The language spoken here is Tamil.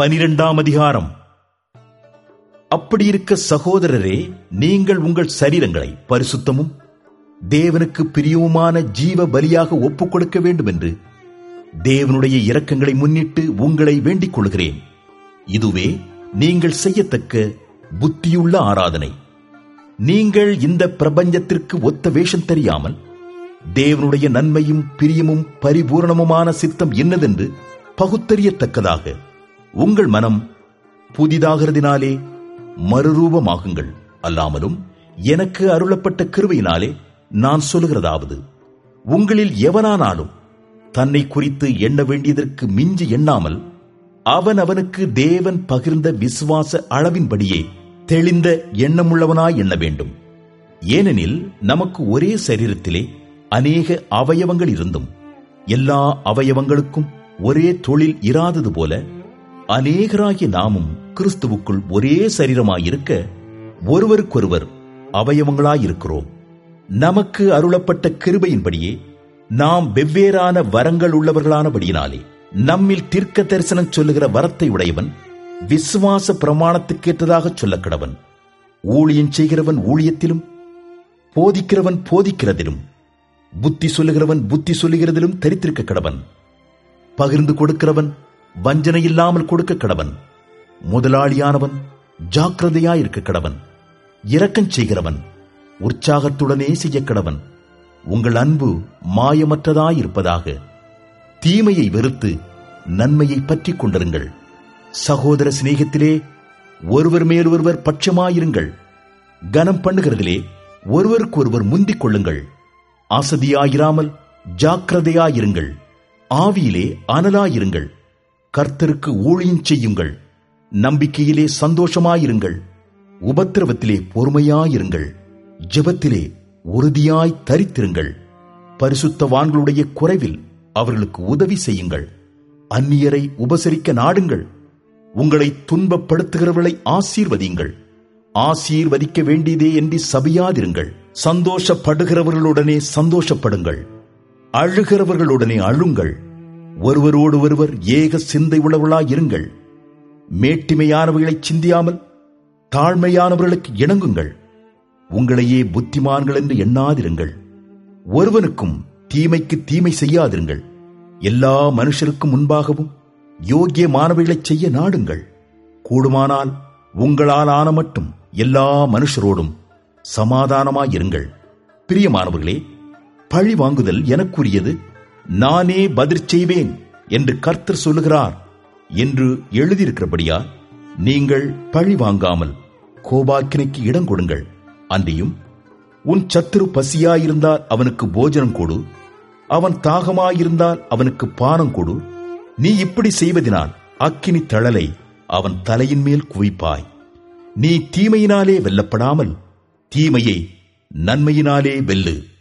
பனிரெண்டாம் அதிகாரம். அப்படி இருக்க சகோதரரே நீங்கள் உங்கள் சரீரங்களை பரிசுத்தமும் தேவனுக்கு பிரியவுமான ஜீவ பலியாக ஒப்புக் கொடுக்க வேண்டும் என்று தேவனுடைய இரக்கங்களை முன்னிட்டு உங்களை வேண்டிக் கொள்கிறேன் இதுவே நீங்கள் செய்யத்தக்க புத்தியுள்ள ஆராதனை. நீங்கள் இந்த பிரபஞ்சத்திற்கு ஒத்த வேஷம் தெரியாமல் தேவனுடைய நன்மையும் பிரியமும் பரிபூரணமுமான சித்தம் என்னதென்று பகுத்தறியத்தக்கதாக உங்கள் மனம் புதிதாகிறதினாலே மறுரூபமாகுங்கள். அல்லாமலும் எனக்கு அருளப்பட்ட கிருவையினாலே நான் சொல்லுகிறதாவது உங்களில் எவனானாலும் தன்னை குறித்து எண்ண வேண்டியதற்கு மிஞ்சி எண்ணாமல் அவன் அவனுக்கு தேவன் பகிர்ந்த விசுவாச அளவின்படியே தெளிந்த எண்ணமுள்ளவனாய் எண்ண வேண்டும். ஏனெனில் நமக்கு ஒரே சரீரத்திலே அநேக அவயவங்கள் இருந்தும் எல்லா அவயவங்களுக்கும் ஒரே தொழில் இராதது போல அநேகராகி நாமும் கிறிஸ்துவுக்குள் ஒரே சரீரமாயிருக்க ஒருவருக்கொருவர் அவயவங்களாயிருக்கிறோம். நமக்கு அருளப்பட்ட கிருபையின்படியே நாம் வெவ்வேறான வரங்கள் உள்ளவர்களானபடியினாலே நம்மில் தீர்க்க தரிசனம் சொல்லுகிற வரத்தை உடையவன் விசுவாச பிரமாணத்துக்கேற்றதாக சொல்ல கிடவன் ஊழியம் செய்கிறவன் ஊழியத்திலும் போதிக்கிறவன் போதிக்கிறதிலும் புத்தி சொல்லுகிறவன் புத்தி சொல்லுகிறதிலும் தரித்திருக்க கடவன் பகிர்ந்து கொடுக்கிறவன் வஞ்சனை இல்லாமல் கொடுக்க கடவன். முதலாளியானவன் ஜாக்கிரதையாயிருக்க கடவன். இரக்கம் செய்கிறவன் உற்சாகத்துடனே செய்ய கடவன். உங்கள் அன்பு மாயமற்றதாயிருப்பதாக. தீமையை வெறுத்து நன்மையை பற்றிக் கொண்டிருங்கள். சகோதர சிநேகத்திலே ஒருவர் மேல் ஒருவர் பட்சமாயிருங்கள். கனம் பண்ணுகிறதிலே ஒருவருக்கொருவர் முந்திக் கொள்ளுங்கள். அசதியாயிராமல் ஜாக்கிரதையாயிருங்கள். ஆவியிலே அனலாயிருங்கள். கர்த்தருக்கு ஊழியம் செய்யுங்கள். நம்பிக்கையிலே சந்தோஷமாயிருங்கள். உபத்திரவத்திலே பொறுமையாயிருங்கள். ஜெபத்திலே உறுதியாய் தரித்திருங்கள். பரிசுத்தவான்களுடைய குறைவில் அவர்களுக்கு உதவி செய்யுங்கள். அந்நியரை உபசரிக்க நாடுங்கள். உங்களை துன்பப்படுத்துகிறவர்களை ஆசீர்வதியுங்கள். ஆசீர்வதிக்க வேண்டியதே என்று சபியாதிருங்கள். சந்தோஷப்படுகிறவர்களுடனே சந்தோஷப்படுங்கள். அழுகிறவர்களுடனே அழுங்கள். ஒருவரோடு ஒருவர் ஏக சிந்தை உள்ளவர்களாயிருங்கள் மேட்டிமையானவர்களை சிந்தியாமல் தாழ்மையானவர்களுக்கு இணங்குங்கள். உங்களையே புத்திமான்கள் என்று எண்ணாதிருங்கள். ஒருவனுக்கும் தீமைக்கு தீமை செய்யாதிருங்கள். எல்லா மனுஷருக்கும் முன்பாகவும் யோக்கியமானவைகளைச் செய்ய நாடுங்கள். கூடுமானால் உங்களால் ஆன மட்டும் எல்லா மனுஷரோடும் சமாதானமாயிருங்கள். பிரியமானவர்களே பழி வாங்குதல் எனக்குரியது. நானே பதில் செய்வேன் என்று கர்த்தர் சொல்லுகிறார் என்று எழுதியிருக்கிறபடியா நீங்கள் பழி வாங்காமல் கோபாக்கினைக்கு இடம் கொடுங்கள். அன்றியும் உன் சத்துரு பசியாயிருந்தால் அவனுக்கு போஜனம் கொடு. அவன் தாகமாயிருந்தால் அவனுக்கு பானம் கொடு. நீ இப்படி செய்வதினால் அக்கினி தழலை அவன் தலையின் மேல் குவிப்பாய். நீ தீமையினாலே வெல்லப்படாமல் தீமையை நன்மையினாலே வெல்லு.